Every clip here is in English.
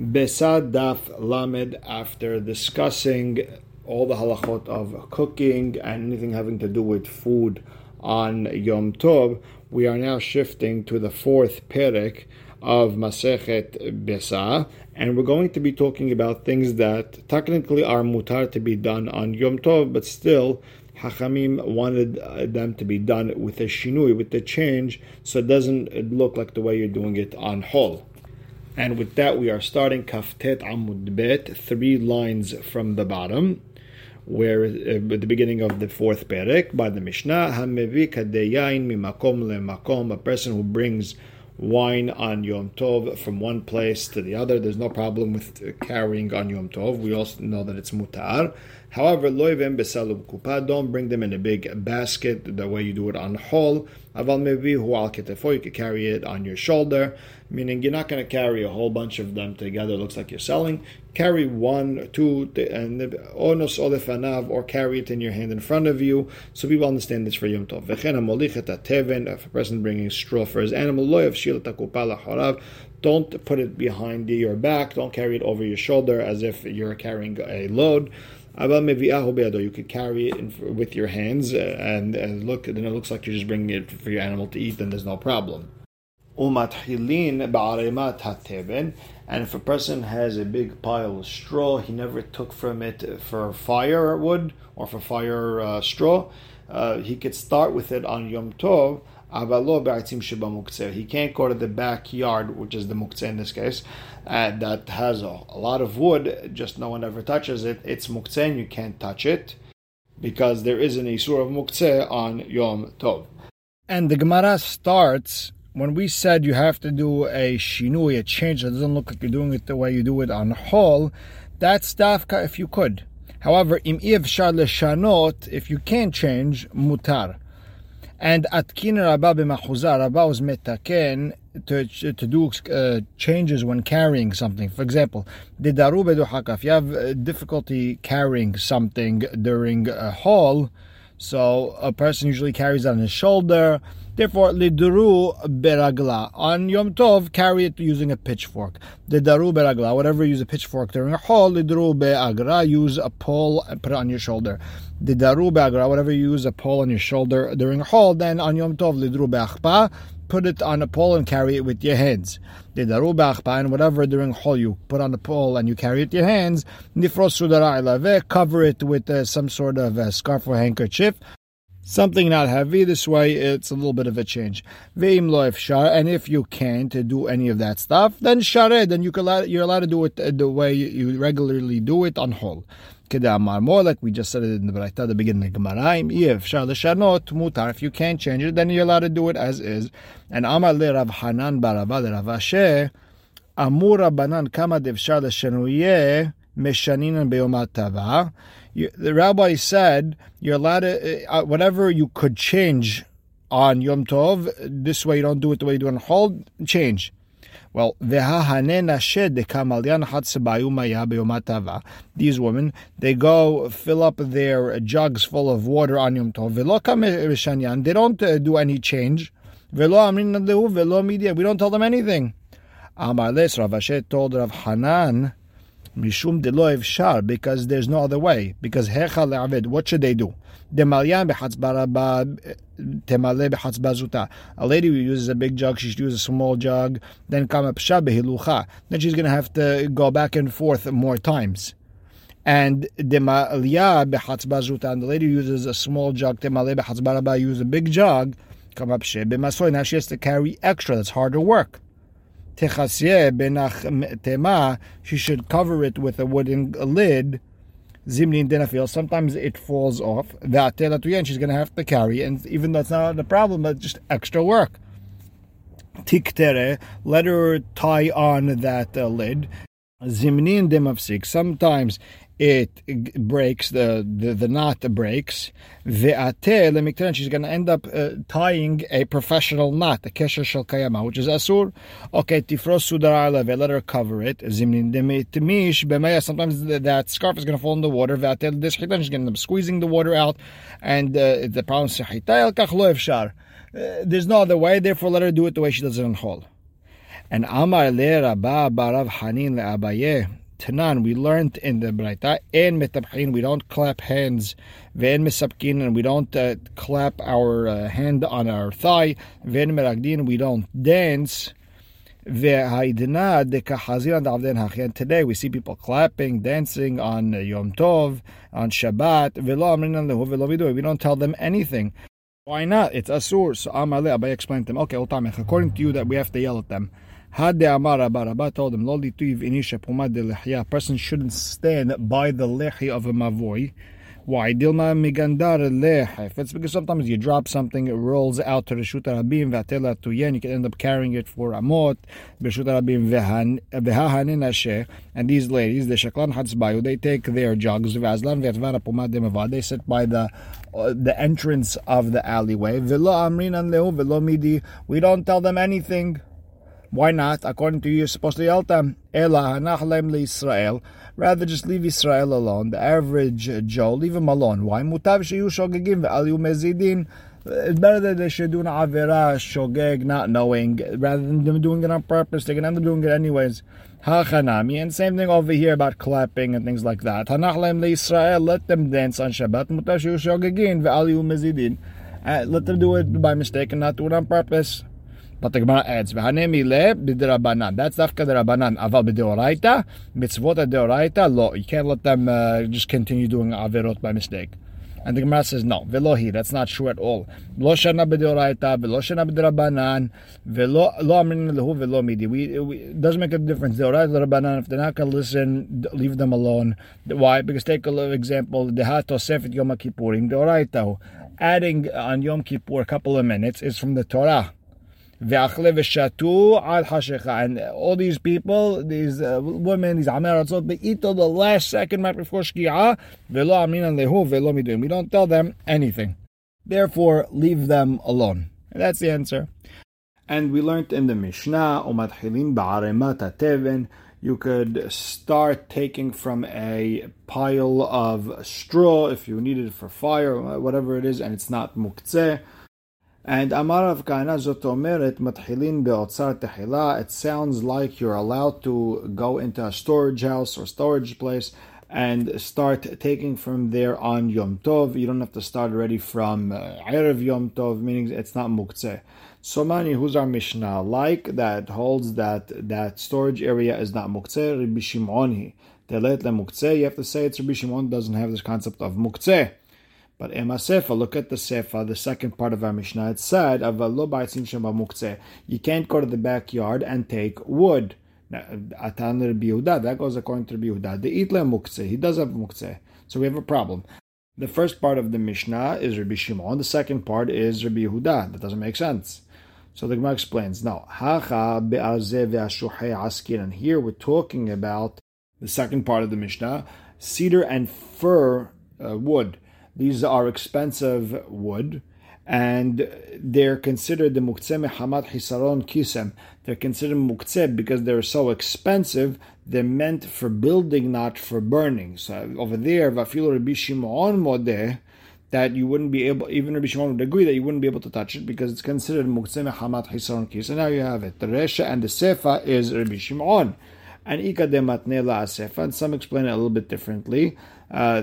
Besad Daf Lamed, after discussing all the halachot of cooking and anything having to do with food on Yom Tov, we are now shifting to the fourth perek of Masechet Besa, and we're going to be talking about things that technically are mutar to be done on Yom Tov, but still Hachamim wanted them to be done with a shinui, with the change, so it doesn't look like the way you're doing it on Hol. And with that, we are starting Kaftet Amud Bet, three lines from the bottom, where uh, at the beginning of the fourth perek by the Mishnah, Hamevi mimakom lemakom, a person who brings wine on Yom Tov from one place to the other. There's no problem with carrying on Yom Tov. We also know that it's mutar. However, loivim besalub kupa, don't bring them in a big basket the way you do it on Hol. Aval hu al ketefo, you can carry it on your shoulder, meaning you're not going to carry a whole bunch of them together. It looks like you're selling. Carry one, two, and onos olefanav, or carry it in your hand in front of you, so people understand this for Yom Tov. Teven, if a person bringing straw for his animal, loyav shilat horav, don't put it behind your back. Don't carry it over your shoulder as if you're carrying a load. You could carry it in, with your hands, uh, and, and look, then it looks like you're just bringing it for your animal to eat, then there's no problem. And if a person has a big pile of straw, he never took from it for firewood or for fire uh, straw, uh, he could start with it on Yom Tov he can't go to the backyard, which is the muktzeh in this case, uh, that has a, a, lot of wood, just no one ever touches it. It's muktzeh and you can't touch it because there is an isur of muktzeh on Yom Tov. And the Gemara starts when we said you have to do a shinui, a change that doesn't look like you're doing it the way you do it on Hol, that's dafka if you could. However, im if you can't change, mutar. And atkin Rabbah b'machuzah, Rabbah was metaken to, to do uh, changes when carrying something. For example, the daru If you have uh, difficulty carrying something during a haul, so a person usually carries on his shoulder. Therefore, liduru beragla. On Yom Tov, carry it using a pitchfork. The daru beragla, whatever you use a pitchfork during a haul, liduru beagra, use a pole and put it on your shoulder the daru be'agra, whatever you use a pole on your shoulder during a haul, then on Yom Tov lidru be'achpa, put it on a pole and carry it with your hands. And whatever during haul you put on the pole and you carry it with your hands, cover it with uh, some sort of a scarf or handkerchief, Something not heavy, this way it's a little bit of a change. Ve'im lo efshar, and if you can't do any of that stuff, then share, then you can, you're allowed to do it the way you regularly do it on Hol. Kedamar, more like we just said it in the Braita, the beginning of Gemara. If shanot mutar, if you can't change it, then you're allowed to do it as is. And Amar le Rav Hanan barava Rav Asher, Amur Rabbanan kama devshar l'shenuyeh meshaninan beyomat tava. The rabbi said you're allowed to uh, whatever you could change on Yom Tov. This way you don't do it the way you do on Hol. Change. Well, these women, they go fill up their jugs full of water on Yom Tov. They don't uh, do any change. We don't tell them anything. Amar Les Rav told Rav Hanan, Mishum de shar, because there's no other way. Because hecha le'aved, what should they do? Demalyan temale bechatzbazuta. A lady who uses a big jug, she should use a small jug. Then kama psha behilucha. Then she's going to have to go back and forth more times. And demalia bechatzbazuta. And the lady uses a small jug, temale bechatzbaraba, use a big jug. Kama pshe bemasoy. Now she has to carry extra. That's harder work. She should cover it with a wooden lid zimni denafil, sometimes it falls off. And she's going to have to carry, and even it's not the problem, but just extra work. Tiktere, let her tie on that uh, lid. Zimnin demafsik. Sometimes it breaks, the, the, the knot breaks. Ve'ate lemiktaran, she's going to end up uh, tying a professional knot, a kesher shel kayama, which is asur. Okay, tifros sudar let her cover it. Sometimes that scarf is going to fall in the water. Ve'ate this she's going to end up squeezing the water out, and uh, the problem is uh, there's no other way, therefore let her do it the way she does it in Hol. And Amar le Rabba Barav Hanin le Abaye. Tanan, we learned in the Braita, in Metabhin, we don't clap hands. Ve'en Mesapkin, and we don't uh, clap our uh, hand on our thigh. Ve'en Meragdin, we don't dance. And today we see people clapping, dancing on Yom Tov, on Shabbat. We don't tell them anything. Why not? It's asur. So Amale Abai explained to them. Okay, according to you that we have to yell at them. Had the Amar Abba told him, A person shouldn't stand by the lehi of a mavoi. Why? Dilma migandar lehef. It's because sometimes you drop something, it rolls out to Reshut Rabim v'atela tuyen. You can end up carrying it for amot. Reshut Rabim v'hahanin asher. And these ladies, the shaklan hatzbayu, they take their jugs v'azlan v'yatvara pumad demavad. They sit by the uh, the entrance of the alleyway. V'lo amrin an lehu v'lo midi. We don't tell them anything. Why not? According to you, you're supposed to yell them. Israel. Rather, just leave Israel alone. The average Joe, leave him alone. Why? Mutav shogegim. It's better that they should do an avera shogeg, not knowing, rather than them doing it on purpose. They can end up doing it anyways. Hachanami, and same thing over here about clapping and things like that. Hanachlem Israel. Let them dance on Shabbat. Mutav ve'al mezidin. Uh, let them do it by mistake and not do it on purpose. But the Gemara adds, "V'hanemi b'derabanan." That's dafka derabanan. Aval b'deoraita, mitzvot deoraita. Lo, you can't let them uh, just continue doing averot by mistake. And the Gemara says, no, velohi, that's not true at all. Lo shana b'deoraita, velo shana b'derabanan, velo lo amrin lehu velo midi. We, it doesn't make a difference. Deoraita derabanan. If they're not going to listen, leave them alone. Why? Because take a little example. Dehat tosefet yom kippurim deoraita. Adding on Yom Kippur a couple of minutes is from the Torah. And all these people, these uh, women, these eat till the last second right before shki'ah. We don't tell them anything. Therefore, leave them alone. And that's the answer. And we learned in the Mishnah, you could start taking from a pile of straw if you need it for fire, whatever it is, and it's not muktzeh. And Amar Amarav Kana Zotomeret Matchilin Beotzar Tehila, it sounds like you're allowed to go into a storage house or storage place and start taking from there on Yom Tov. You don't have to start already from uh, Erev Yom Tov, meaning it's not Muktzeh. So many who's our Mishnah like that holds that that storage area is not Muktzeh, Rabbi Muktzeh, you have to say it's Rabbi Shimon doesn't have this concept of Muktzeh. But Sefa, look at the Sefa, the second part of our Mishnah. It said, You can't go to the backyard and take wood. That goes according to Rabbi Yehuda. The Itle Muktzeh, he does have Muktzeh. So we have a problem. The first part of the Mishnah is Rabbi Shimon. The second part is Rabbi Yehuda. That doesn't make sense. So the Gemara explains. Now, and here we're talking about the second part of the Mishnah, cedar and fir uh, wood. These are expensive wood, and they're considered the muktzeh mehamad hisaron kisem. They're considered muktzeh because they're so expensive. They're meant for building, not for burning. So over there, vafilo Rabbi Shimon modeh, that you wouldn't be able, even Rabbi Shimon would agree that you wouldn't be able to touch it because it's considered muktzeh mehamad hisaron kisem. Now you have it. The resha and the sefa is Rabbi Shimon. And ika de matne la sefa, and some explain it a little bit differently uh,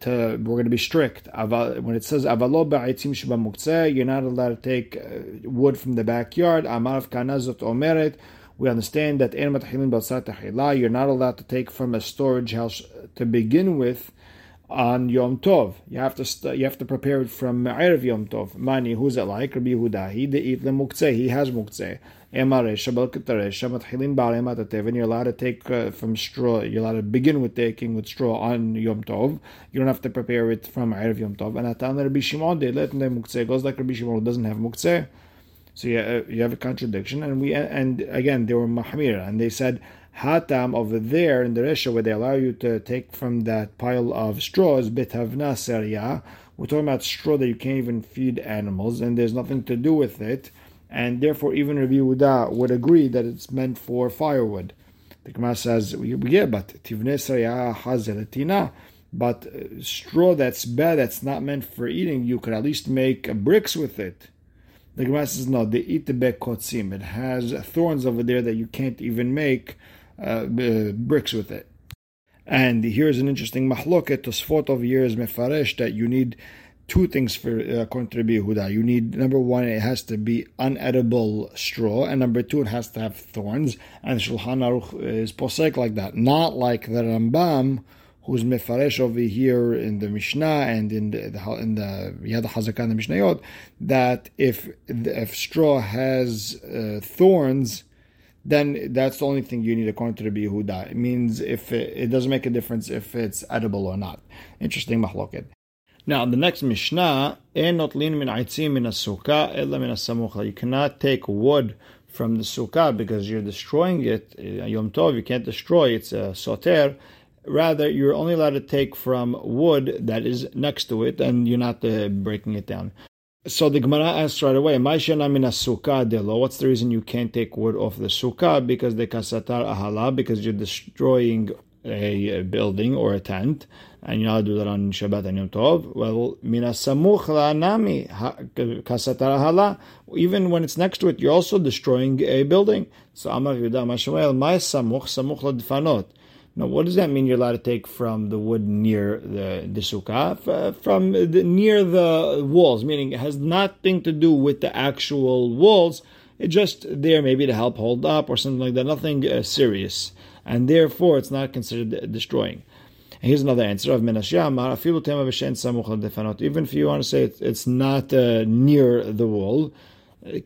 to, we're going to be strict. When it says avalo you're not allowed to take uh, wood from the backyard. Amarav kanazot omeret. We understand that you're not allowed to take from a storage house to begin with on Yom Tov. You have to st- you have to prepare it from Erev Yom Tov. Mani, who's it like? Rabbi Yehuda. He eat le He has muktzeh. Emaresha balkataresha matchilin And You're allowed to take uh, from straw. You're allowed to begin with taking with straw on Yom Tov. You don't have to prepare it from Erev Yom Tov. And atan Rabbi Shimon de let muktzeh goes like Rabbi Shimon who doesn't have muktzeh. So you, uh, you have a contradiction. And we and again they were mahmir and they said Hatam over there in the Resha where they allow you to take from that pile of straws, betavna seria. We're talking about straw that you can't even feed animals and there's nothing to do with it. And therefore, even Rabbi Yehuda would agree that it's meant for firewood. The Gemara says, yeah, but tivne seria hazelatina. But uh, straw that's bad, that's not meant for eating, you could at least make bricks with it. The Gemara says no. They eat the itbe kotzim. It has thorns over there that you can't even make uh, bricks with it. And here's an interesting mahloket. Tosfot of years mefaresh that you need two things for uh, Rabbi Yehuda. You need number one, it has to be unedible straw, and number two, it has to have thorns. And Shulchan Aruch is posek like that, not like the Rambam, who's mefaresh over here in the Mishnah and in the, the in the Yad Hazakah the Mishnayot, that if if straw has uh, thorns then that's the only thing you need according to Rabbi Yehuda. It means if it, it, doesn't make a difference if it's edible or not. Interesting mahloket. Now, the next Mishnah, min You cannot take wood from the sukkah because you're destroying it. Uh, Yom Tov, you can't destroy it's a soter. Rather, you're only allowed to take from wood that is next to it, and you're not uh, breaking it down. So the Gemara asks right away, What's the reason you can't take wood off the sukkah? Because the kasatar ahala, because you're destroying a building or a tent, and you're not do that on Shabbat and Yom Tov. Well, mina samuch nami kasatar hala. Even when it's next to it, you're also destroying a building. So Amar Yudah Mashamuel, my samuch samuch ladfanot. Now, what does that mean? You're allowed to take from the wood near the, the sukkah, from the, near the walls, meaning it has nothing to do with the actual walls. It's just there, maybe to help hold up or something like that. Nothing uh, serious and therefore it's not considered destroying. And here's another answer of Even if you want to say it's, it's not uh, near the wall, when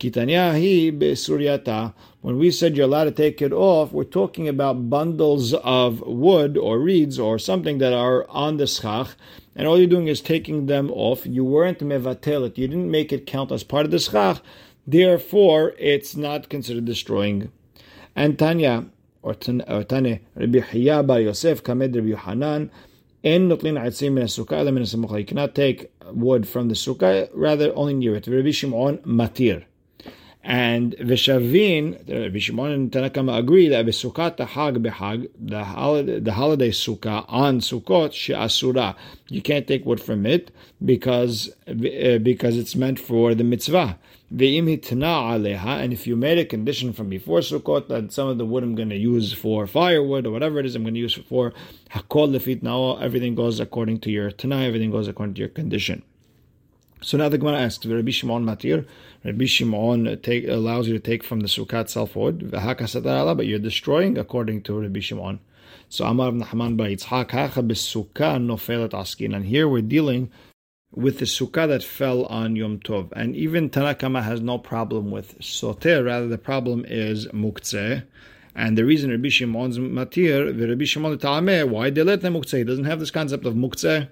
we said you're allowed to take it off, we're talking about bundles of wood or reeds or something that are on the schach, and all you're doing is taking them off. You weren't mevatel it. You didn't make it count as part of the schach. Therefore, it's not considered destroying. And Tanya, or Tane, Rabbi Hiya bar Yosef, Kamed Rabbi En notlin atzim min sukkah You cannot take wood from the sukkah, rather only near it. Rabbi Shimon matir. And Vishavin, Rabbi Shimon and Tanakama agree that Visukat Hag Behag, the holiday, the holiday sukkah on Sukkot, She'asura. You can't take wood from it because, uh, because it's meant for the mitzvah. And if you made a condition from before Sukkot that some of the wood I'm going to use for firewood or whatever it is I'm going to use for Hakol Lefit, now everything goes according to your Tanah, everything goes according to your condition. So now the Gemara asks, Rabbi Shimon Matir, Rabbi Shimon uh, take, allows you to take from the Sukkah itself wood, but you're destroying according to Rabbi Shimon. So Amar Nahman by Yitzhak, nofelet askin. And here we're dealing with the sukkah that fell on Yom Tov. And even Tanakama has no problem with soter, rather the problem is muktzeh. And the reason Rabbi Shimon's matir, Rabbi Shimon ta'ameh, why they let them muktzeh? He doesn't have this concept of muktzeh.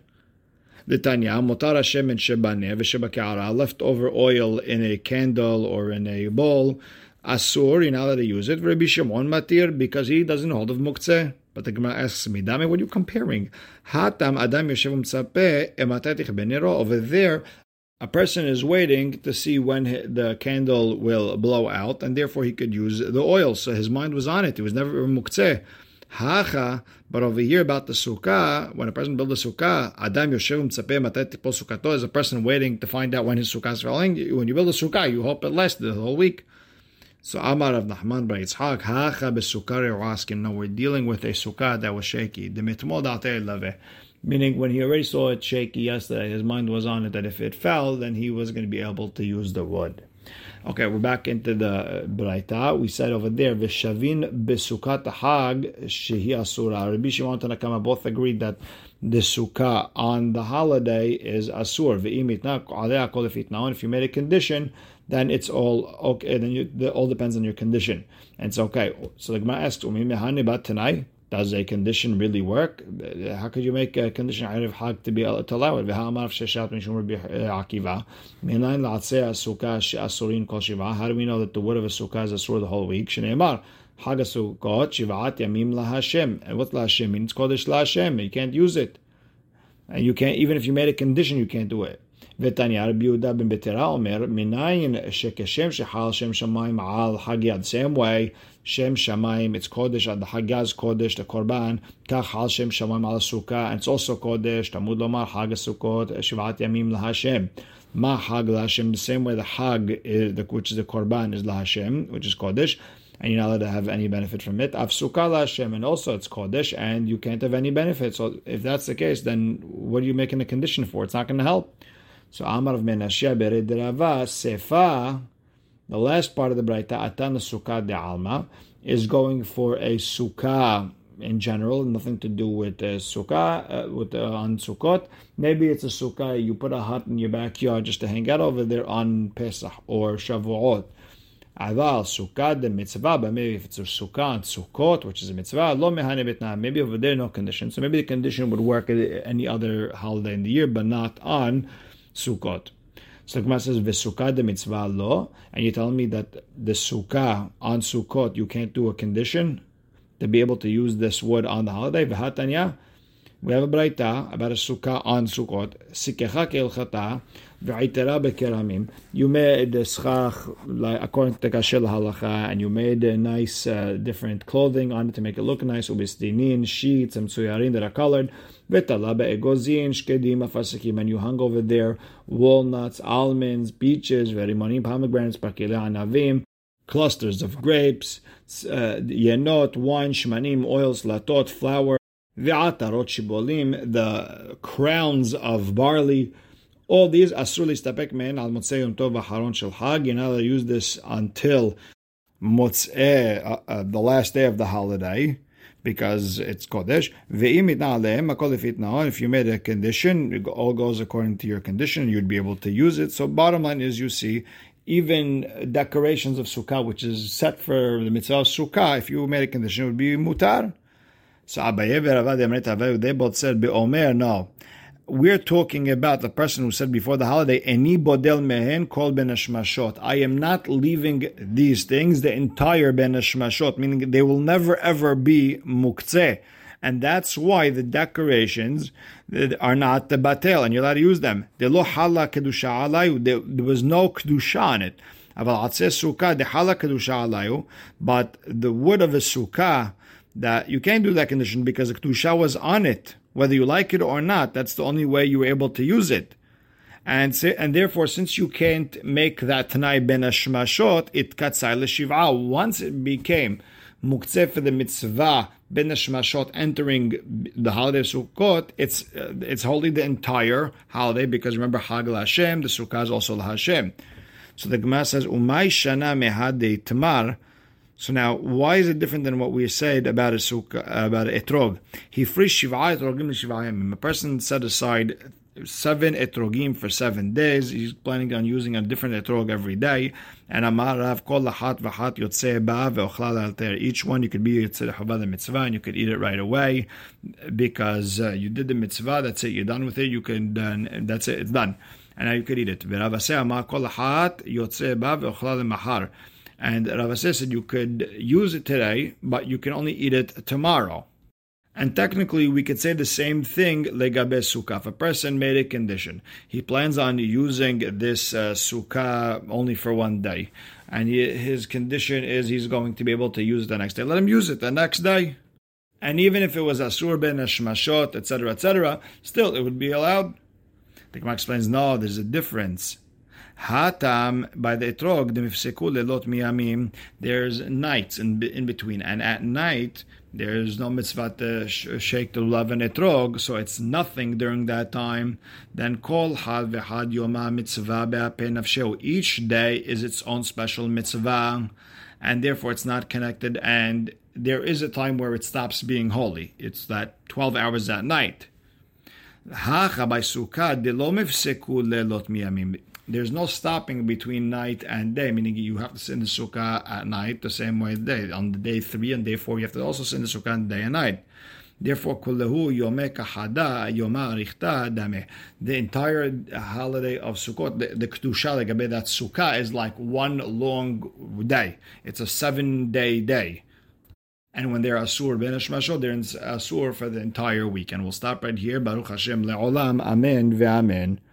The Tanya, motar Hashem and shebaneh v'shebakara, leftover oil in a candle or in a bowl, asur, you're not to use it. Rabbi Shimon matir, because he doesn't hold of muktzeh. But the Gemara asks me, Dame, what are you comparing? Hatam Adam Over there, a person is waiting to see when the candle will blow out, and therefore he could use the oil. So his mind was on it. It was never muktzeh. Hacha, but over here about the sukkah, when a person builds a sukkah, Adam Yoshev Tzapeh Matet Tipol Sukkato is a person waiting to find out when his sukkah is falling. When you build a sukkah, you hope it lasts the whole week. So Amar of Nahman by Yitzhak, Hacha besukari asking. No, we're dealing with a sukkah that was shaky. Meaning, when he already saw it shaky yesterday, his mind was on it that if it fell, then he was going to be able to use the wood. Okay, we're back into the Braita. We said over there, Veshavin besukat hag shehi asura. Rabbi Shimon Tanakama both agreed that the sukkah on the holiday is asur. Now, if you made a condition then it's all okay. Then you, it all depends on your condition, and it's okay. So the Gemara asks, tonight does a condition really work? How could you make a condition of hag to be to allow it? How do we know that the word of a sukkah is asur the whole week? Shneimar. Hag Sukkot Shivat Yamim LaHashem. And what LaHashem means? Kodesh LaHashem. You can't use it. And you can't, even if you made a condition, you can't do it. ותניא רבי יהודה בן בתרה אומר, מניין שכשם שחל שם שמיים על חגיה, the same way שם שמיים, it's קודש, the חגיה is קודש, the קורבן, כך חל שם שמיים על הסוכה, and it's also קודש, תמוד לומר חג הסוכות, שבעת ימים להשם. מה חג להשם? The same way the חג, which is the קורבן, is להשם, which is קודש. and you're not allowed to have any benefit from it. Afsuka Hashem, and also it's Kodesh, and you can't have any benefit. So if that's the case, then what are you making a condition for? It's not going to help. So Amar of Menashe Beredirava Sefa, the last part of the Braita, Atana Sukkah de Alma, is going for a Sukkah in general, nothing to do with uh, Sukkah, uh, with uh, on Sukkot. Maybe it's a Sukkah, you put a hut in your backyard just to hang out over there on Pesach or Shavuot. Aval sukkah the mitzvah, but maybe if it's a sukkah and sukkot, which is a mitzvah, lo mehane. Maybe over there no condition. So maybe the condition would work at any other holiday in the year, but not on sukkot. So the Gemara says v'sukkah the mitzvah lo, and you tell me that the sukkah on sukkot you can't do a condition to be able to use this wood on the holiday. V'hatanya, we have a braita about a sukkah on sukkot. Sikecha keilchata. You made the schach according to the Kashil halacha, and you made a nice uh, different clothing on it to make it look nice. Ubistinin sheets and tsuyarin that are colored. Vitalabe egozin shkedim and you hung over there walnuts, almonds, peaches, very many pomegranates, pakile anavim, clusters of grapes, uh, yenot, wine, shmanim, oils, latot, flour. V'atarot shibolim, the crowns of barley, all these asur listapek men al motzei tov v'haron shel hag. You're use this until motzei, uh, uh, the last day of the holiday, because it's kodesh. Ve'im itna if you made a condition, it all goes according to your condition. You'd be able to use it. So bottom line is, you see. Even decorations of sukkah, which is set for the mitzvah of sukkah, if you made a condition, it would be mutar. So Abaye they both said, be Be'omer, no we're talking about the person who said before the holiday, "Eni bodel mehen kol ben I am not leaving these things, the entire ben meaning they will never ever be muktzeh. And that's why the decorations are not the batel, and you're allowed to use them. There was no kedusha on it. But the wood of a sukkah, that you can't do that condition because the kedusha was on it whether you like it or not. That's the only way you were able to use it. And and therefore, since you can't make that Tanai ben Ashmashot, it katzai l'shiv'a. Once it became muktzeh for the mitzvah ben Ashmashot entering the holiday of Sukkot, it's uh, it's holding the entire holiday because remember Hagel Hashem, the Sukkah is also Hashem. So the Gemara says, Umay shana mehade tamar. So now, why is it different than what we said about a sukkah, about a etrog? He frees shiva etrogim shivayim. A person set aside seven etrogim for seven days. He's planning on using a different etrog every day. And amarav kol lahat v'hat yotzei ba ve'ochlal alter. Each one you could be yotzei the mitzvah and you could eat it right away because uh, you did the mitzvah. That's it. You're done with it. You can. Uh, that's it. It's done. And now you could eat it. V'ravaseh amar kol lahat yotzei ba ve'ochlal mahar. And Rav said you could use it today, but you can only eat it tomorrow. And technically, we could say the same thing legabe sukkah. If a person made a condition, he plans on using this uh, sukkah only for one day, and he, his condition is he's going to be able to use it the next day. Let him use it the next day. And even if it was asur ben shmashot, etc., etc., still it would be allowed. The Gemara explains, no, there's a difference. Hatam by the etrog miyamim. There's nights in in between, and at night there's no mitzvah to shake the and etrog, so it's nothing during that time. Then kol had vehad yoma mitzvah be'ape Each day is its own special mitzvah, and therefore it's not connected. And there is a time where it stops being holy. It's that twelve hours at night. There's no stopping between night and day, meaning you have to sit in the sukkah at night the same way day. On the day three and day four, you have to also sit in the sukkah on day and night. Therefore, arichta dame. The entire holiday of Sukkot, the, the kedusha legabe that sukkah is like one long day. It's a seven day day. And when they're asur ben shmashot, they're asur for the entire week. And we'll stop right here. Baruch Hashem le'olam. Amen ve'amen.